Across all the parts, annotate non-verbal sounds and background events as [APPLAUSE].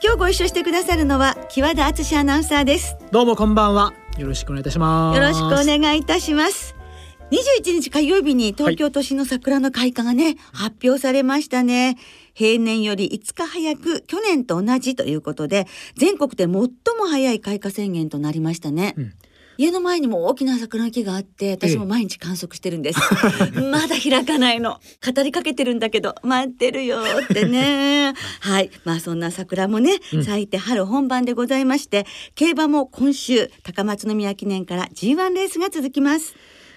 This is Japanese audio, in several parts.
今日ご一緒してくださるのは木和田敦アナウンサーです。どうもこんばんは。よろしくお願いいたします。よろしくお願いいたします。21日火曜日に東京都心の桜の開花がね、はい、発表されましたね。平年より5日早く去年と同じということで全国で最も早い開花宣言となりましたね、うん家の前にも大きな桜の木があって私も毎日観測してるんです、ええ、[LAUGHS] まだ開かないの。語りかけてるんだけど待ってるよってね。[LAUGHS] はい。まあそんな桜もね、咲いて春本番でございまして競馬も今週高松宮記念から G1 レースが続きます。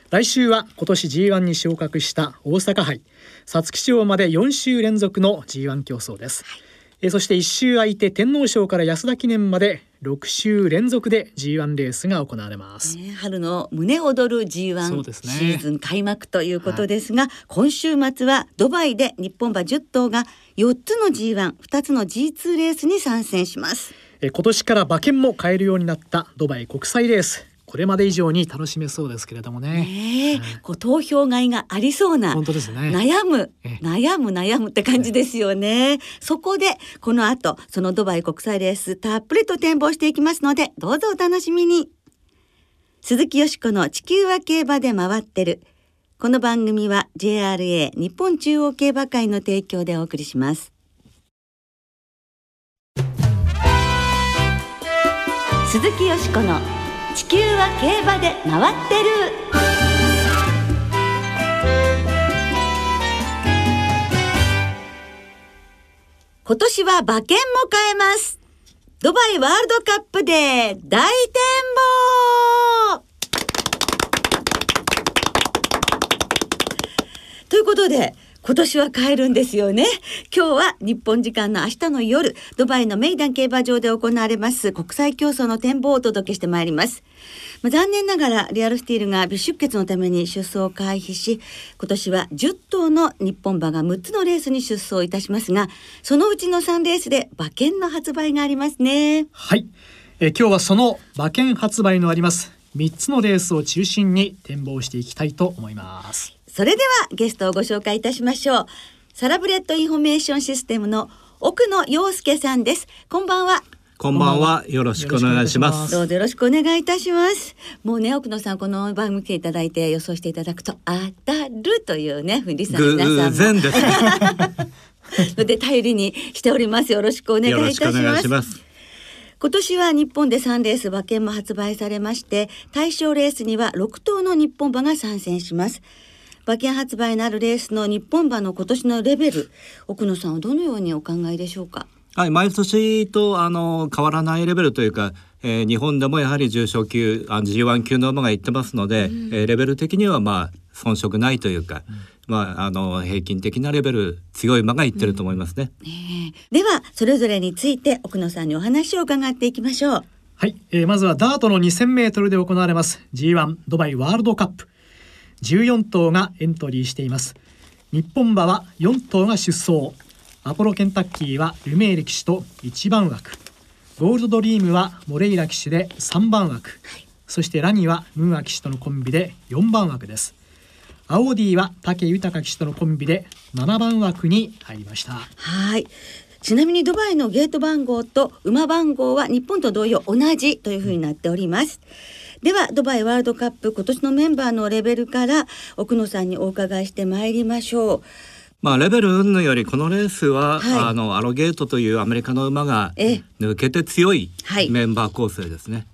来週は今年 G1 に昇格した大阪杯皐月賞まで4週連続の G1 競争です、はい。えそして1週空いて天皇賞から安田記念まで6週連続で G1 レースが行われます、ね、春の胸躍る G1、ね、シーズン開幕ということですが、はい、今週末はドバイで日本馬10頭が4つの G12 つの G2 レースに参戦します。え今年から馬券も買えるようになったドバイ国際レースこれまで以上に楽しめそうですけれどもね。ねうん、こう投票買いがありそうな。本当ですね。悩む、悩む悩むって感じですよね。そこでこの後そのドバイ国際レースたっぷりと展望していきますのでどうぞお楽しみに。鈴木よしこの地球は競馬で回ってる。この番組は JRA 日本中央競馬会の提供でお送りします。鈴木よしこの地球は競馬で回ってる。今年は馬券も買えます。ドバイワールドカップで大展望。ということで今年は帰るんですよね。今日は日本時間の明日の夜、ドバイのメイダン競馬場で行われます国際競争の展望をお届けしてまいります。まあ、残念ながらリアルスティールが微出血のために出走を回避し、今年は10頭の日本馬が6つのレースに出走いたしますが、そのうちの3レースで馬券の発売がありますね。はい。え今日はその馬券発売のあります3つのレースを中心に展望していきたいと思います。それではゲストをご紹介いたしましょうサラブレッドインフォメーションシステムの奥野陽介さんですこんばんはこんばんは。よろしくお願いします。どうぞよろしくお願いいたします。もうね、奥野さん、この番組来ていただいて予想していただくと、当たるというね、ふうにさん皆さんも。です、ね。ので、頼りにしております。よろしくお願いいたします。今年は日本で3レース馬券も発売されまして対象レースには6頭の日本馬が参戦します馬券発売のあるレースの日本馬の今年のレベル。奥野さんはどのようにお考えでしょうか？はい、毎年とあの変わらないレベルというか、えー、日本でもやはり重賞級あ G1 級の馬がいってますので、うん、えー、レベル的にはまあ遜色ないというか、うん、まああの平均的なレベル強い馬がいってると思いますね。うん、え。ー、ではそれぞれについて奥野さんにお話を伺っていきましょう。はい、えー、まずはダートの2000メートルで行われます G1 ドバイワールドカップ。14頭がエントリーしています。日本馬は4頭が出走。アポロケンタッキーはルメール騎手と1番枠。ゴールドドリームはモレイラ騎手で3番枠、そしてラニはムーア騎手とのコンビで4番枠です。アオーディは武豊騎手とのコンビで7番枠に入りました。はい。ちなみにドバイのゲート番号と馬番号は日本と同様同じというふうになっております、うんではドバイワールドカップ今年のメンバーのレベルから奥野さんにお伺いしてまいりましょう。まあ、レベル云々よりこのレースは、はい、あのアロゲートというアメリカの馬が抜けて強いメンバー構成ですね。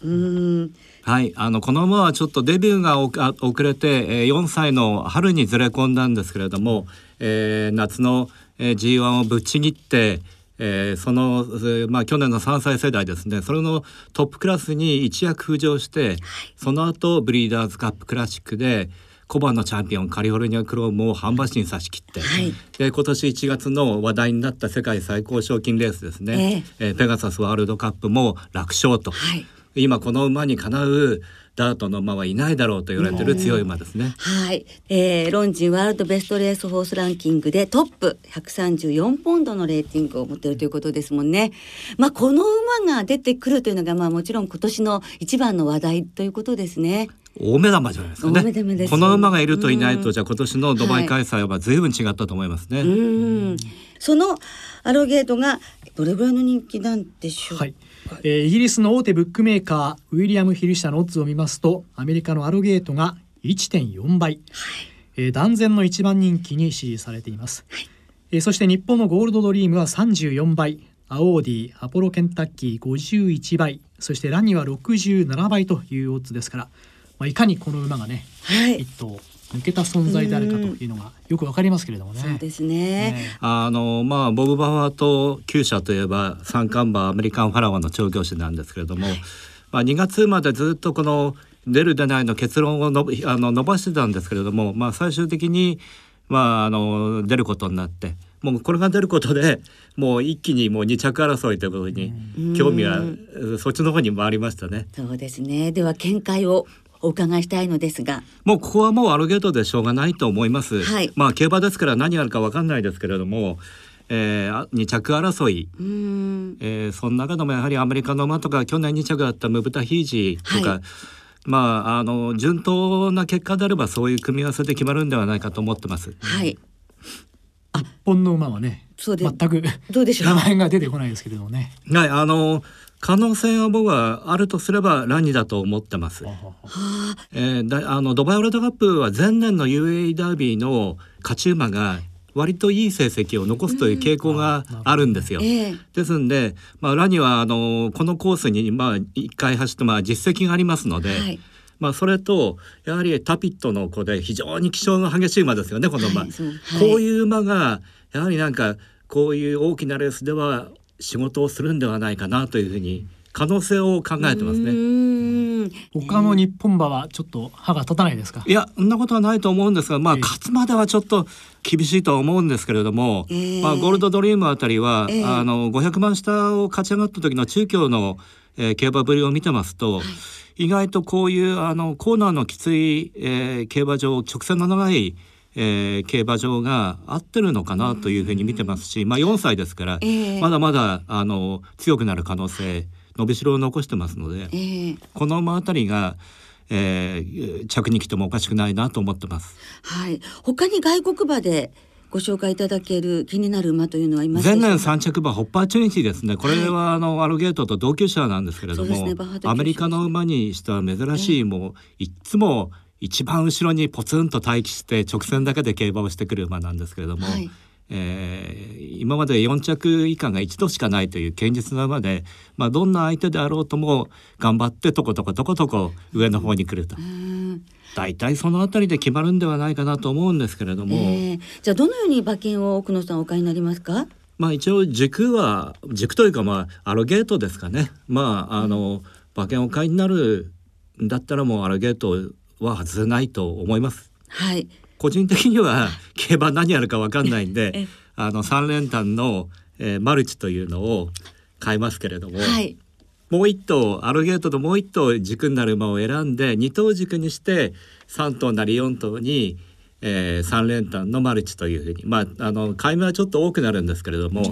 はい、あのこの馬はちょっとデビューが遅れて、えー、4歳の春にずれ込んだんですけれども、えー、夏の、えー、G1 をぶっちぎって、えー、その、まあ、去年の3歳世代ですね。それのトップクラスに一躍浮上して、はい、その後ブリーダーズカップクラシックでコバのチャンピオンカリフォルニアクロームを半橋に差し切って、はい、で今年1月の話題になった世界最高賞金レースですね、えー、えー、ペガサスワールドカップも楽勝と、はい、今この馬にかなうダートの馬はいないだろうと言われてる強い馬ですね。はい、えー、ロンジンワールドベストレースホースランキングでトップ134ポンドのレーティングを持っているということですもんね。まあこの馬が出てくるというのがまあもちろん今年の一番の話題ということですね。大目玉じゃないですかね。この馬がいるといないと、じゃあ今年のドバイ開催は随分違ったと思いますね。はい、そのアロゲートがどれぐらいの人気なんでしょうか？はいえー、イギリスの大手ブックメーカーウィリアム・ヒル社のオッズを見ますとアメリカのアロゲートが1.4倍、はい。えー、断然の一番人気に支持されています、はい、えー、そして日本のゴールドドリームは34倍。アオーディアポロケンタッキー51倍。そしてラニは67倍というオッズですから、まあ、いかにこの馬がね、はい、一頭抜けた存在であるかというのがよくわかりますけれどもね。そうですね。ねあのまあボブバファーと厩舎といえば三冠馬アメリカンファラワーの調教師なんですけれども、はい、まあ2月までずっとこの出る出ないの結論をのあの伸ばしてたんですけれども、まあ最終的にまああの出ることになって。もうこれが出ることでもう一気にもう二着争いということに興味はそっちの方に回りましたね。そうですね。では見解をお伺いしたいのですが。もうここはもうアロゲートでしょうがないと思います、はい、まあ競馬ですから何あるかわかんないですけれどもえー、2着争い、えー、その中でもやはりアメリカの馬とか去年2着だったムブタヒージとか、はい、まああの順当な結果であればそういう組み合わせで決まるんではないかと思ってます。はい。日本の馬はね、そうで全くどうでしょう。名前が出てこないですけれどもね。はいあの可能性は僕はあるとすればラニだと思ってます。えー、だあのドバイワールドカップは前年の UAE ダービーの勝ち馬が割といい成績を残すという傾向があるんですよ。うんえ。ー、ですんで、まあ、ラニはあのこのコースにまあ1回走ってまあ実績がありますので。はい。まあ、それとやはりタピットの子で非常に気性が激しい馬ですよねこの馬、はいはい、こういう馬がやはりなんかこういう大きなレースでは仕事をするんではないかなというふうに可能性を考えてますね。他の日本馬はちょっと歯が立たないですか？いや、そんなことはないと思うんですが、まあ、勝つまではちょっと厳しいと思うんですけれども。えー、まあ、ゴールドドリームあたりは、えー、あの500万下を勝ち上がった時の中京の、えー、競馬ぶりを見てますと。はい意外とこういうあのコーナーのきつい、えー、競馬場直線の長いえー、競馬場が合ってるのかなというふうに見てますし、まあ、4歳ですから、えー、まだまだあの強くなる可能性伸びしろを残してますので、えー、この馬あたりがえー、着に来てもおかしくないなと思ってます。はい。他に外国馬でご紹介いただける気になる馬というのはいます前年三着馬ホッパーチュニティですね。これは、あのアロゲートと同級者なんですけれども、ね、アメリカの馬にしては珍しい、もういつも一番後ろにポツンと待機して直線だけで競馬をしてくる馬なんですけれども、はい、えー、今まで4着以下が一度しかないという堅実な馬で、まあ、どんな相手であろうとも頑張ってとことことことこ上の方に来ると。大体その辺りで決まるんではないかなと思うんですけれども、えー、じゃあどのように馬券を奥野さんお買いになりますか？まあ一応軸は軸というかまあアロゲートですかね。まああの、馬券を買いになるんだったらもうアロゲートは外せないと思います。はい。個人的には競馬何やるかわかんないんで、あの三連単の、えー、マルチというのを買いますけれども、はい、もう一頭アロゲートともう一頭軸になる馬を選んで二頭軸にして三頭なり四頭にえー、3連単のマルチというふうに。まああの買い目はちょっと多くなるんですけれども、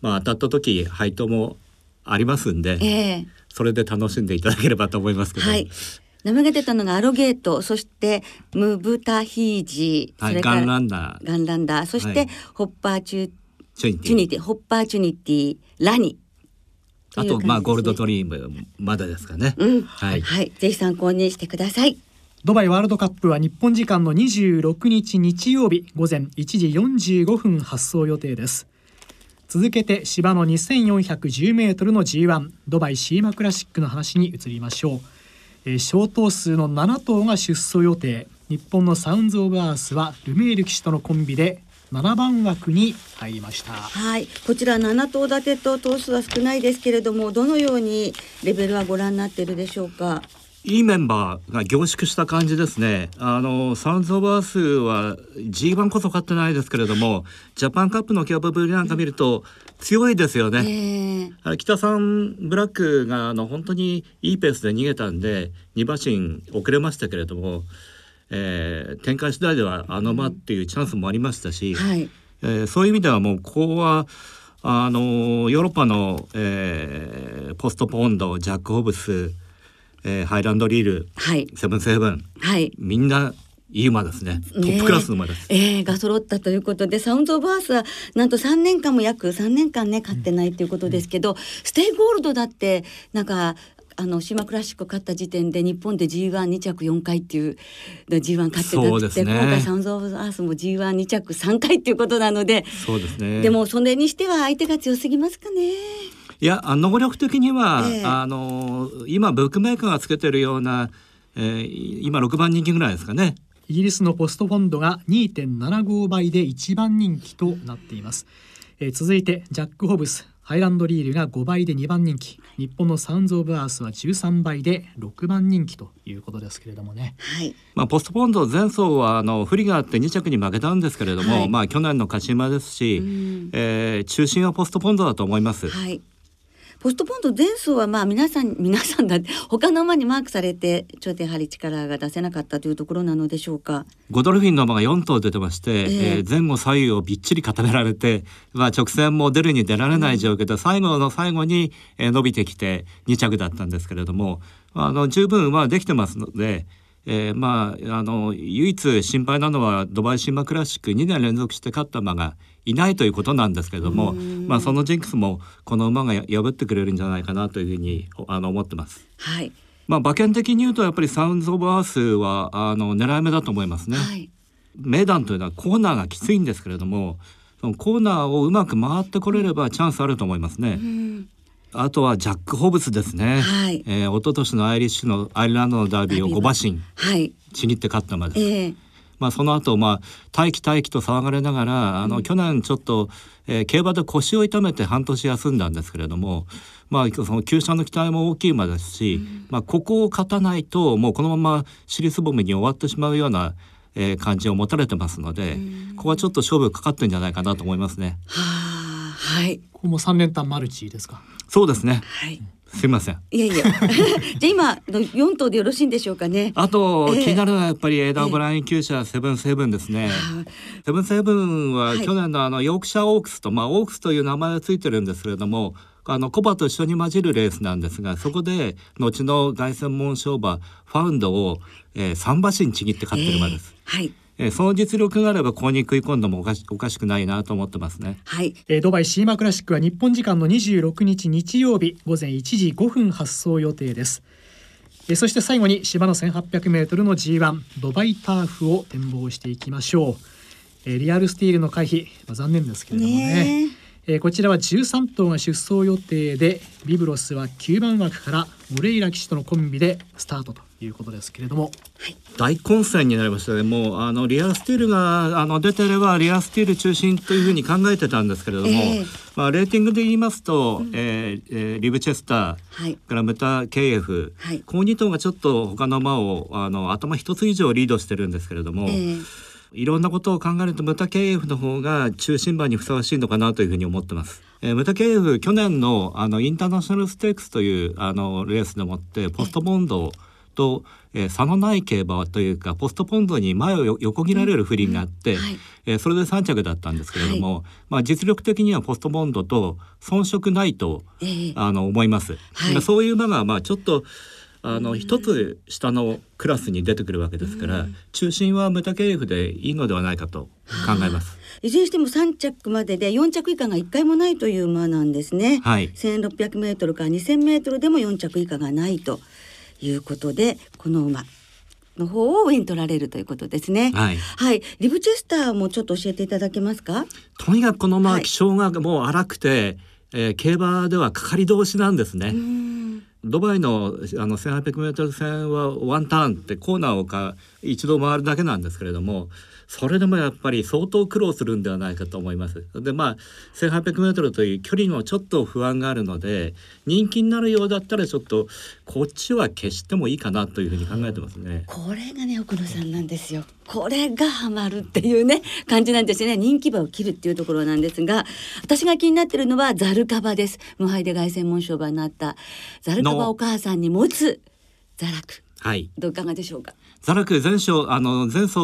まあ当たった時配当もありますんで、えー、それで楽しんでいただければと思いますけど、はい、名前が出たのがアロゲートそしてムブタヒージー、はい、それからガンランナー。ガンランナー。そして、はい、ホッパーチュチュニティ。ホッパーチュニティラニ。あと、まあゴールドドリームまだですかね、うん、はい、はい、ぜひ参考にしてください。ドバイワールドカップは日本時間の26日日曜日午前1時45分発走予定です。続けて芝の2410メートルの G1 ドバイシーマクラシックの話に移りましょうえ少頭数の7頭が出走予定。日本のサウンズ・オブ・アースはルメール騎手とのコンビで7番枠に入りました。はい。こちら7頭立てと頭数は少ないですけれどもどのようにレベルはご覧になっているでしょうか？いいメンバーが凝縮した感じですね。あのサウンズオブアースは G1 こそ勝ってないですけれども、ジャパンカップの脚ぶりなんか見ると強いですよね。えー、キタサンブラックがあの本当にいいペースで逃げたんで、2馬身遅れましたけれども、えー、展開次第ではあの馬っていうチャンスもありましたし、はい、えー、そういう意味ではもうここは。あのヨーロッパの、えー、ポストポンドジャック・ホブスえー、ハイランドリール、はい、セブンスヘブン、はい、みんないい馬ですね。トップクラスの馬です。ええー、が揃ったということで、サウンズオブアースはなんと3年間も約3年間ね勝ってないということですけど、うん、ステイゴールドだってなんかあのシーマクラシック勝った時点で日本で G12 着4回っていう G1 勝ってたって、ね、今回サウンズ・オブ・アースも G12 着3回っていうことなのでそうですねでもそれにしては相手が強すぎますかね。いや能力的には、えー、あの今ブックメーカーがつけてるような、えー、今6番人気ぐらいですかね。イギリスのポストポンドが2.75倍で1番人気となっています。えー、続いてジャック・ホブスハイランドリールが5倍で2番人気。日本のサウンズ・オブ・アースは13倍で6番人気ということですけれどもね、はい。まあ、ポストポンド前走はあの不利があって2着に負けたんですけれども、はい、まあ、去年の勝ち馬ですし、えー、中心はポストポンドだと思います。はいポストポンド前走はまあ皆さん [LAUGHS] 皆さんだって他の馬にマークされてちょっとやはり力が出せなかったというところなのでしょうかゴドルフィンの馬が4頭出てまして、えー、えー、前後左右をびっちり固められて、まあ、直線も出るに出られない状況で、うん、最後の最後に、えー、伸びてきて2着だったんですけれどもあの十分馬はできてますので。えー、まああの唯一心配なのはドバイシンマクラシック2年連続して勝った馬がいないということなんですけれども、まあ、そのジンクスもこの馬が破ってくれるんじゃないかなというふうにあの思ってます。はいまあ、馬券的に言うとやっぱりサウンズ・オブ・アースはあの狙い目だと思いますね。はい、名段というのはコーナーがきついんですけれどもそのコーナーをうまく回ってこれればチャンスあると思いますね。あとはジャック・ホブスですね。はい、えー、一昨年のアイリッシュのアイルランドのダービーを5馬身ちぎって勝ったまで、えーまあ、その後、まあ待機待機と騒がれながらあの、去年ちょっと、えー、競馬で腰を痛めて半年休んだんですけれども、まあ、その旧車の期待も大きい馬ですし、うん、まあ、ここを勝たないともうこのまま尻すぼみに終わってしまうような、えー、感じを持たれてますので、うん、ここはちょっと勝負かかってるんじゃないかなと思いますね。はあ、はい。ここも三連単マルチですか？そうですね。はい。すみません。いやいや。[LAUGHS] じゃあ今の四頭でよろしいんでしょうかね。あと、えー、気になるのはやっぱりエダーブライン厩舎セブンセブンですね。セブンセブンは去年のあのヨークシャーオークスと、まあオークスという名前がついてるんですけれども。あのコバと一緒に混じるレースなんですがそこで後の凱旋門賞馬ファウンドを、えー、3馬身ちぎって勝ってる馬です。えー、はいえー、その実力があればここに食い込んでもおかしおかしくないなと思ってますね。はい。えー、ドバイシーマクラシックは日本時間の26日日曜日午前1時5分発送予定です。えー、そして最後に芝の1800メートルの G1 ドバイターフを展望していきましょう。えー、リアルスティールの回避、まあ、残念ですけれどもね。ねえー、こちらは13頭が出走予定でビブロスは9番枠からモレイラ騎手とのコンビでスタートということですけれども、はい、大混戦になりましたね。もうあのリアスティールがあの出てればリアスティール中心というふうに考えてたんですけれども、えー、まあ、レーティングで言いますと、うん、えー、えー、リブチェスター、はい、からムタ KF、はい、この2頭がちょっと他の馬をあの頭一つ以上リードしてるんですけれども。えーいろんなことを考えるとムタ KF の方が中心馬にふさわしいのかなというふうに思ってます。えー、ムタ KF 去年のあのインターナショナルステークスというあのレースでもってポストボンドと、えー、差のない競馬というかポストポンドに前を横切られる不倫があって、うん。はい、えー、それで3着だったんですけれども、はい、まあ、実力的にはポストボンドと遜色ないと、えー、あの思います。はい、そういう馬がまあちょっとあの一つ下のクラスに出てくるわけですから、中心はムタケーフでいいのではないかと考えます。いずれにしても3着までで4着以下が1回もないという馬なんですね。はい、1600メートルから2000メートルでも4着以下がないということでこの馬の方を上に取られるということですね。はい、はい、リブチェスターもちょっと教えていただけますか？とにかくこの馬、気性がもう荒くて、えー、競馬ではかかり通しなんですね。ドバイのあの 1800m 線はワンターンってコーナーをか一度回るだけなんですけれどもそれでもやっぱり相当苦労するんではないかと思います。でまあ 1800m という距離もちょっと不安があるので人気になるようだったらちょっとこっちは消してもいいかなというふうに考えてますね。これがね奥野さんなんですよ。これがハマるっていうね感じなんですよね人気馬を切るっていうところなんですが私が気になってるのはザルカバです無敗で凱旋門賞馬になったザルカバお母さんに持つザラクはいどうかがでしょうか？ザラク前走あの前走、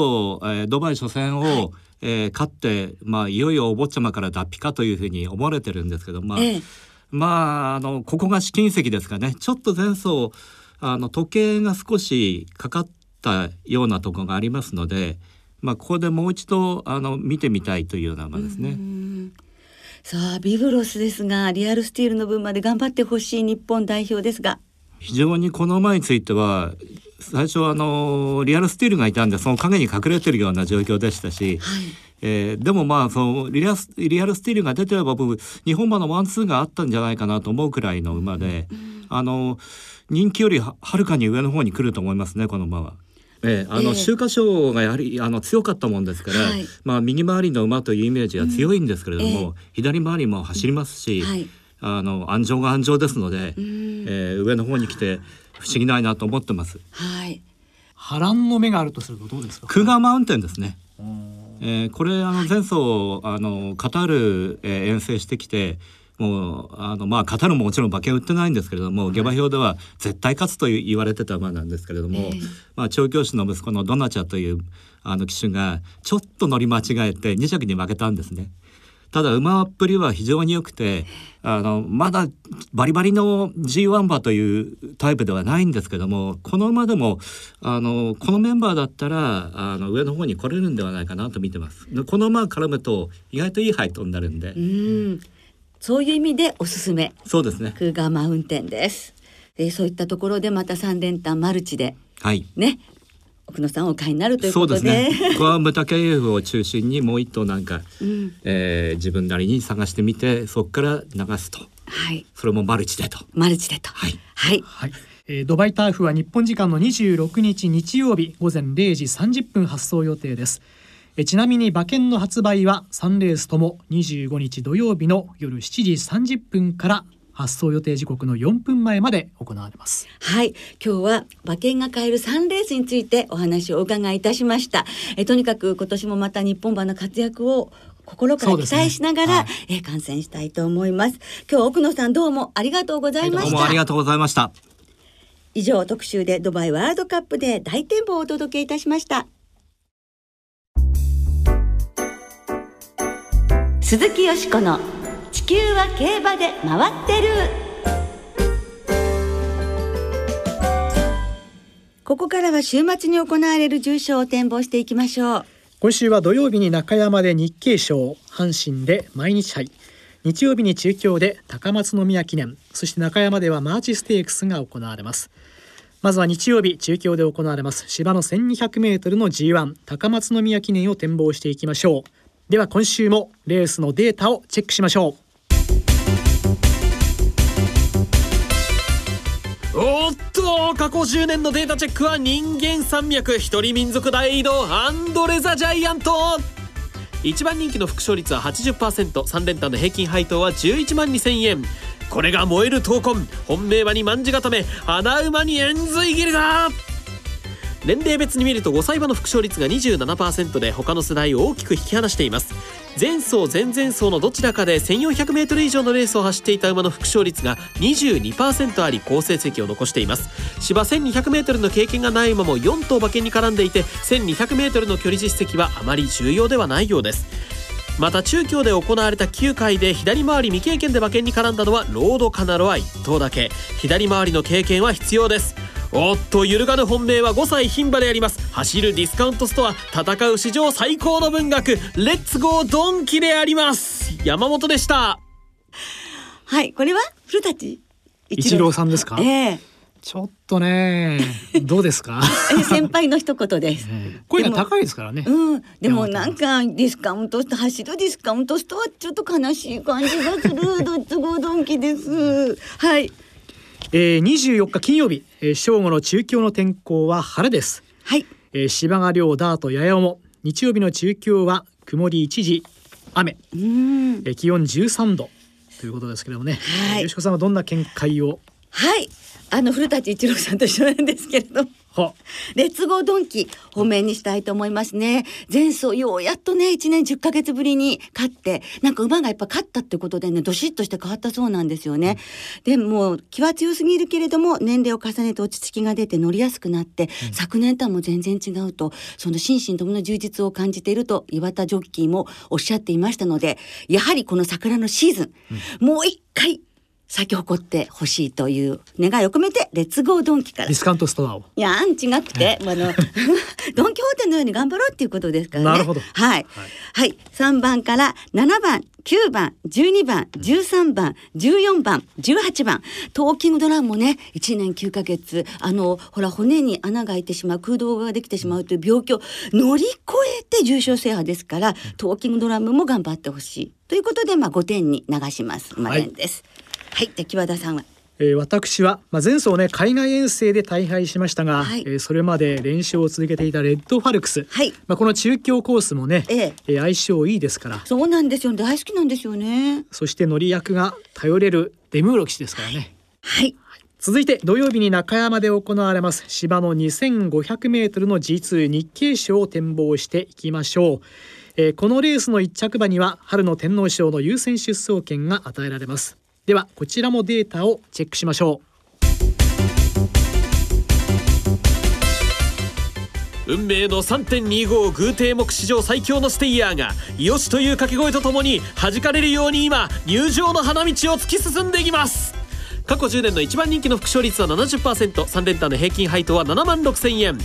えー、ドバイ初戦を、はい、えー、勝ってまあいよいよお坊ちゃまから脱皮かというふうに思われてるんですけどまあ、ええ、まああのここが試金石ですかね。ちょっと前走あの時計が少しかかったようなところがありますので、まあここでもう一度あの見てみたいというような馬ですね。さあビブロスですがリアルスティールの分まで頑張ってほしい日本代表ですが。非常にこの馬については最初あのリアルスティールがいたんでその影に隠れてるような状況でしたし、はい、えー、でもまあそのリアリアルスティールが出てれば僕日本馬のワンツーがあったんじゃないかなと思うくらいの馬で、うん、あの人気よりはるかに上の方に来ると思いますねこの馬は。ええ、あの秋華賞がやはりあの強かったもんですから、はい、まあ右回りの馬というイメージは強いんですけれども、うんえ。左回りも走りますし、はい、あの安城が安城ですので、えー、上の方に来て不思議ないなと思ってます。はい。波乱の目があるとするとどうですか？クーガーマウンテンですね。えー、これあの前走あのカタール、えー、遠征してきて。もうあのまあカタールももちろん馬券売ってないんですけれども、下馬評では絶対勝つと言われてた馬なんですけれども、えー、まあ調教師の息子のドナチャというあの騎手がちょっと乗り間違えて2着に負けたんですね。ただ馬っぷりは非常に良くてあのまだバリバリの G1 馬というタイプではないんですけどもこの馬でもあのこのメンバーだったらあの上の方に来れるんではないかなと見てます。この馬絡むと意外といい配当になるんで。うんそういう意味でおすすめ。そうですね。クーガーマウンテンです。でそういったところでまた三連単マルチで、はい、ね奥野さんお買いになるということで。そうですね。ここはムタケ f を中心にもう一頭なんか、うん、えー、自分なりに探してみてそこから流すと、はい、それもマルチでと。マルチでと。はい。はい、はい。えー、ドバイターフは日本時間の26日日曜日午前0時30分発送予定です。えちなみに馬券の発売は3レースとも25日土曜日の夜7時30分から発送予定時刻の4分前まで行われます。はい。今日は馬券が買える3レースについてお話をお伺いいたしました。えとにかく今年もまた日本馬の活躍を心から期待しながら、ね。はい、え観戦したいと思います。今日奥野さんどうもありがとうございました、どうもありがとうございました。以上特集でドバイワールドカップで大展望をお届けいたしました。鈴木よしこの地球は競馬で回ってる。ここからは週末に行われる重賞を展望していきましょう。今週は土曜日に中山で日経賞阪神で毎日杯。日曜日に中京で高松宮記念。そして中山ではマーチステークスが行われます。まずは日曜日中京で行われます。芝の 1200m の G1 高松宮記念を展望していきましょう。では今週もレースのデータをチェックしましょうおっと過去10年のデータチェックは人間山脈一人民族大移動アンドレザジャイアント。一番人気の副賞率は 80%3 連単の平均配当は11万2000円。これが燃える闘魂。本命馬に卍固め。穴馬に円髄切りだ。年齢別に見ると5歳馬の副勝率が27%で他の世代を大きく引き離しています。前走前々走のどちらかで 1400m 以上のレースを走っていた馬の副勝率が22%あり好成績を残しています。芝 1200m の経験がない馬も4頭馬券に絡んでいて 1200m の距離実績はあまり重要ではないようです。また中京で行われた9回で左回り未経験で馬券に絡んだのはロードカナロは1頭だけ。左回りの経験は必要です。おっと揺るがぬ本命は5歳牝馬であります。走るディスカウントストア戦う史上最高の文学レッツゴードンキであります。山本でした。はいこれは古舘一郎さんですか？ええ。ー、ちょっとねどうですか？先輩の一言です、[LAUGHS] 声が高いですからね。うん。でもなんかディスカウントして走るディスカウントストアちょっと悲しい感じがする。[LAUGHS] ドッツゴードンキです。はいえー、24日金曜日、えー、正午の中京の天候は晴れです。はい。えー、芝が亮ダート八重も日曜日の中京は曇り一時雨。え気温13度ということですけれどもね、はい、吉子さんはどんな見解を？はい。あの古舘一郎さんと一緒なんですけれどレッツゴードンキ本命にしたいと思いますね。前走ようやっとね1年10ヶ月ぶりに勝ってなんか馬がやっぱ勝ったってことでねどしっとして変わったそうなんですよね、うん、でも気は強すぎるけれども年齢を重ねて落ち着きが出て乗りやすくなって、うん、昨年とはもう全然違うとその心身ともの充実を感じていると岩田ジョッキーもおっしゃっていましたのでやはりこの桜のシーズン、うん、もう一回咲き誇ってほしいという願いを込めてレッツゴードンキから。ディスカウントストアを。いや違くて、あの [LAUGHS] ドンキホーテのように頑張ろうっていうことですからね。なるほど。はい、はい、はい、番から七番九番十二番十三番十四番十八番。トーキングドラムもね一年九ヶ月あのほら骨に穴が開いてしまう空洞ができてしまうという病気を乗り越えて重症制覇ですからトーキングドラムも頑張ってほしいということでまあ五点に流します。馬連です、はいはいで木和田さんは？えー、私は、まあ、前走ね海外遠征で大敗しましたが、はい、えー、それまで練習を続けていたレッドファルクス、はい、まあ、この中京コースもね、ええ。えー、相性いいですから。そうなんですよ。大好きなんですよね。そして乗り役が頼れるデムーロ騎士ですからね。はい、はい、続いて土曜日に中山で行われます芝の2500メートルの G2 日経賞を展望していきましょう。えー、このレースの1着馬には春の天皇賞の優先出走権が与えられますではこちらもデータをチェックしましょう。運命の3.25偶定目史上最強のステイヤーがよしという掛け声とともに弾かれるように今入場の花道を突き進んでいきます。過去10年の一番人気の副勝率は 70%3 連単の平均配当は7万6000円。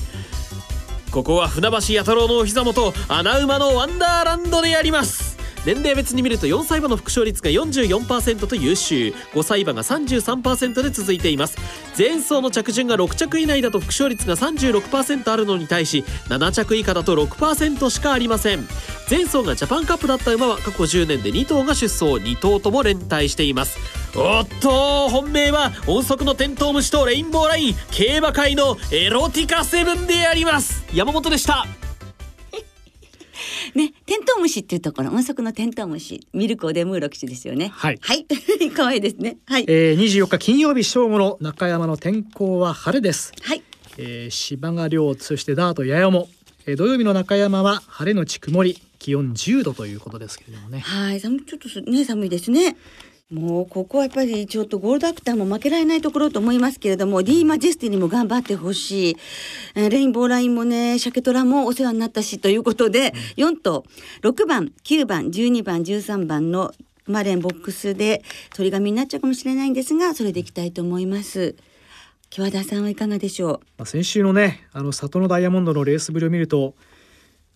ここは船橋弥太郎のお膝元穴馬のワンダーランドでやります。年齢別に見ると4歳馬の副勝率が44%と優秀。5歳馬が33%で続いています。前走の着順が6着以内だと副勝率が36%あるのに対し7着以下だと6%しかありません。前走がジャパンカップだった馬は過去10年で2頭が出走。2頭とも連帯しています。おっと本命は音速のテントウムシとレインボーライン。競馬界のエロティカセブンであります。山本でした。ね、テントウムシっていうところ、音速のテントウムシ、ミルクオデムーロ騎士ですよね。はい。はい。[LAUGHS] 可愛いですね。はい。えー、24日金曜日正午の中山の天候は晴れです。はい。えー、芝が亮、そしてダートややも。えー、土曜日の中山は晴れのち曇り、気温10度ということですけれどもね。はい、寒ちょっとね寒いですね。もうここはやっぱりちょっとゴールドアクターも負けられないところと思いますけれども、ディーマジェスティにも頑張ってほしい、えー、レインボーラインもねシャケトラもお世話になったしということで、うん、4頭6番9番12番13番のマレンボックスで鳥紙になっちゃうかもしれないんですがそれでいきたいと思います。木和田さんはいかがでしょう、まあ、先週のねあの里のダイヤモンドのレースぶりを見ると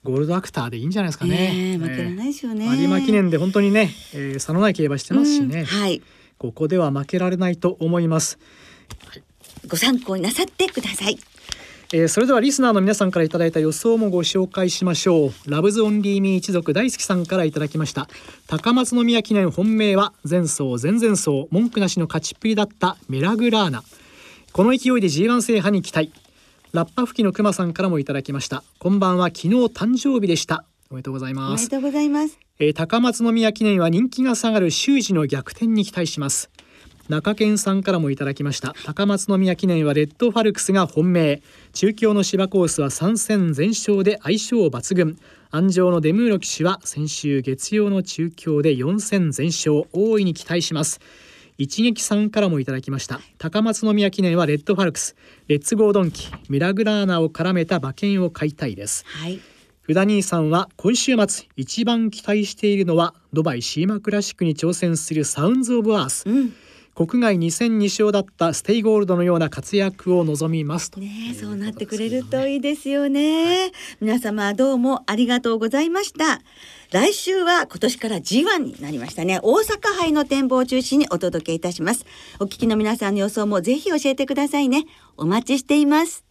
ゴールドアクターでいいんじゃないですかね。えー、負けらないですよね、えー、有馬記念で本当にね、えー、差のない競馬してますしね、うん、はい。ここでは負けられないと思います。はい、ご参考になさってください。えー、それではリスナーの皆さんからいただいた予想もご紹介しましょうラブズオンリーミー一族大好きさんからいただきました高松宮記念本命は前走前々走文句なしの勝ちっぷりだったメラグラーナこの勢いで G1 制覇に期待ラッパ吹きのくまさんからもいただきました。こんばんは。昨日誕生日でした。おめでとうございます。おめでとうございます、えー、高松宮記念は人気が下がる修士の逆転に期待します。中堅さんからもいただきました。高松宮記念はレッドファルクスが本命。中京の芝コースは3戦全勝で相性抜群。安城のデムーロ騎手は先週月曜の中京で4戦全勝。大いに期待します一撃さんからもいただきました。高松宮記念はレッドファルクス。レッツゴードンキ。メラグラーナを絡めた馬券を買いたいです、はい、福田兄さんは今週末一番期待しているのはドバイシーマクラシックに挑戦するサウンズオブアース、うん国外2戦2勝だったステイゴールドのような活躍を望みますねそうなってくれるといいですよね、はい、皆様どうもありがとうございました。来週は今年から G1 になりましたね。大阪杯の展望を中心にお届けいたします。お聞きの皆さんの予想もぜひ教えてくださいね。お待ちしています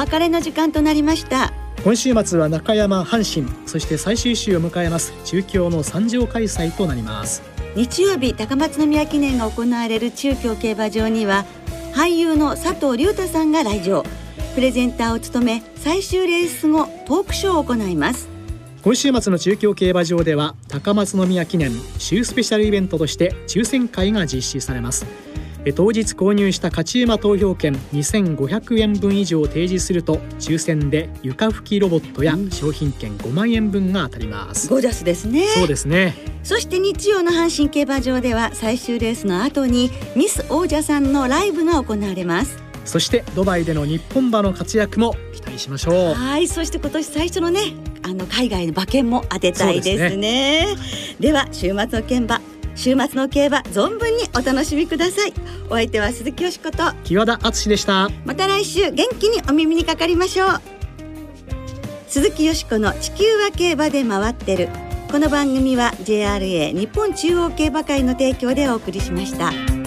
別れの時間となりました。今週末は中山阪神そして最終週を迎えます中京の三条開催となります。日曜日高松宮記念が行われる中京競馬場には俳優の佐藤隆太さんが来場。プレゼンターを務め最終レース後トークショーを行います。今週末の中京競馬場では高松宮記念週スペシャルイベントとして抽選会が実施されます当日購入した勝ち馬投票券2500円分以上を提示すると抽選で床拭きロボットや商品券5万円分が当たります。ゴージャスですね。そうですね。そして日曜の阪神競馬場では最終レースの後にミス王者さんのライブが行われます。そしてドバイでの日本馬の活躍も期待しましょう。はい。そして今年最初のねあの海外の馬券も当てたいですね。では週末の競馬週末の競馬存分にお楽しみください。お相手は鈴木よしこと木和田敦でした。また来週元気にお耳にかかりましょう。鈴木よしこの地球は競馬で回ってる。この番組は JRA 日本中央競馬会の提供でお送りしました。